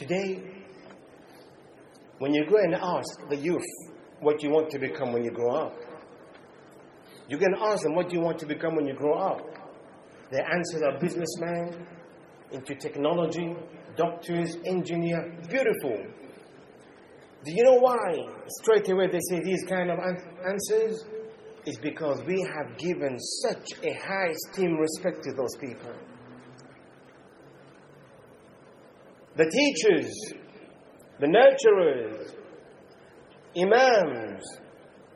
Today, when you go and ask the youth what you want to become when you grow up, you can ask them what you want to become when you grow up. They answer are businessman, into technology, doctors, engineer. Beautiful. Do you know why? Straight away they say these kind of answers? It's because we have given such a high esteem respect to those people. The teachers, the nurturers, imams,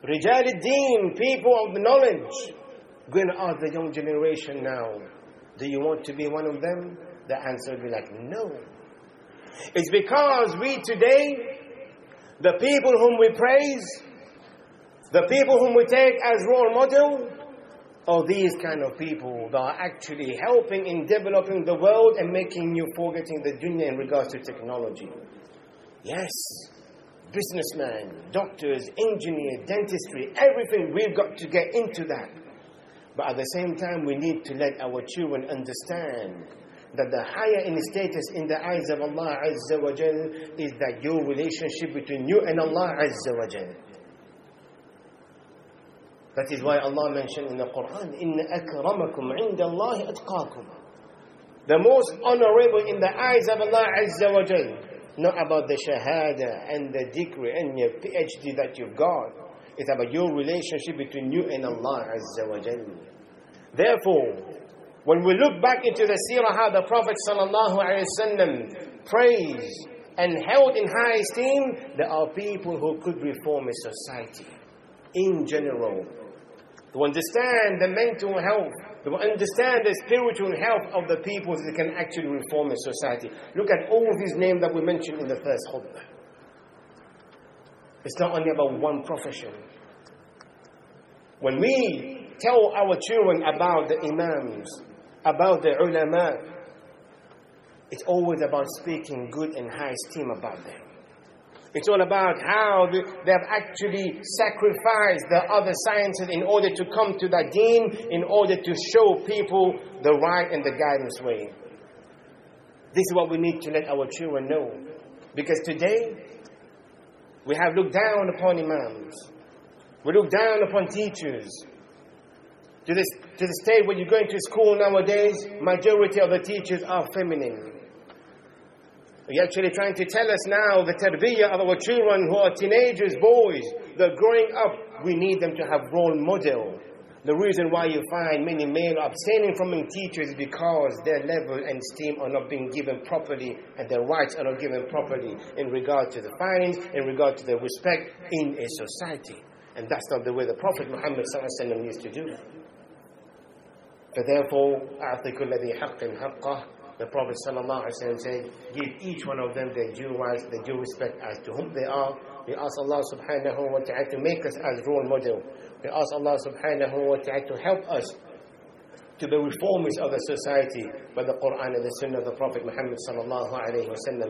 Rijal al-Deen, people of knowledge. Going to ask the young generation now, do you want to be one of them? The answer will be like, no. It's because we today, the people whom we praise, the people whom we take as role model, are these kind of people that are actually helping in developing the world and making you forgetting the dunya in regards to technology. Yes, businessmen, doctors, engineers, dentistry, everything, we've got to get into that. But at the same time, we need to let our children understand that the higher in status in the eyes of Allah Azza wa Jal is that your relationship between you and Allah Azza wa Jal. That is why Allah mentioned in the Quran, "Inna akramakum indallahi atqakum." The most honorable in the eyes of Allah Azza wa Jal. Not about the shahada and the degree and your PhD that you've got. It's about your relationship between you and Allah Azza wa Jal. Therefore, when we look back into the seerah the Prophet sallallahu alaihi wasallam praised and held in high esteem, there are people who could reform a society in general to understand the mental health, to understand the spiritual health of the people, they can actually reform a society. Look at all these names that we mentioned in the first khutbah. It's not only about one profession. When we tell our children about the imams, about the ulama, it's always about speaking good and high esteem about them. It's all about how they have actually sacrificed the other sciences in order to come to that deen, in order to show people the right and the guidance way. This is what we need to let our children know. Because today, we have looked down upon imams. We look down upon teachers to, this, to the state when you go into school nowadays, majority of the teachers are feminine. You're actually trying to tell us now the tarbiyah of our children who are teenagers, boys, they're growing up. We need them to have role model. The reason why you find many male abstaining from being teachers is because their level and esteem are not being given properly and their rights are not given properly in regard to the findings, in regard to the respect in a society. And that's not the way the Prophet Muhammad used to do it. Therefore, أعطي كل ذي حق حقه the Prophet ﷺ said, give each one of them their due rights, their due respect as to whom they are. We ask Allah subhanahu wa ta'ala to make us as role model. We ask Allah subhanahu wa ta'ala to help us to the reformers of the society by the Quran and the Sunnah of the Prophet Muhammad sallallahu alayhi wa sallam.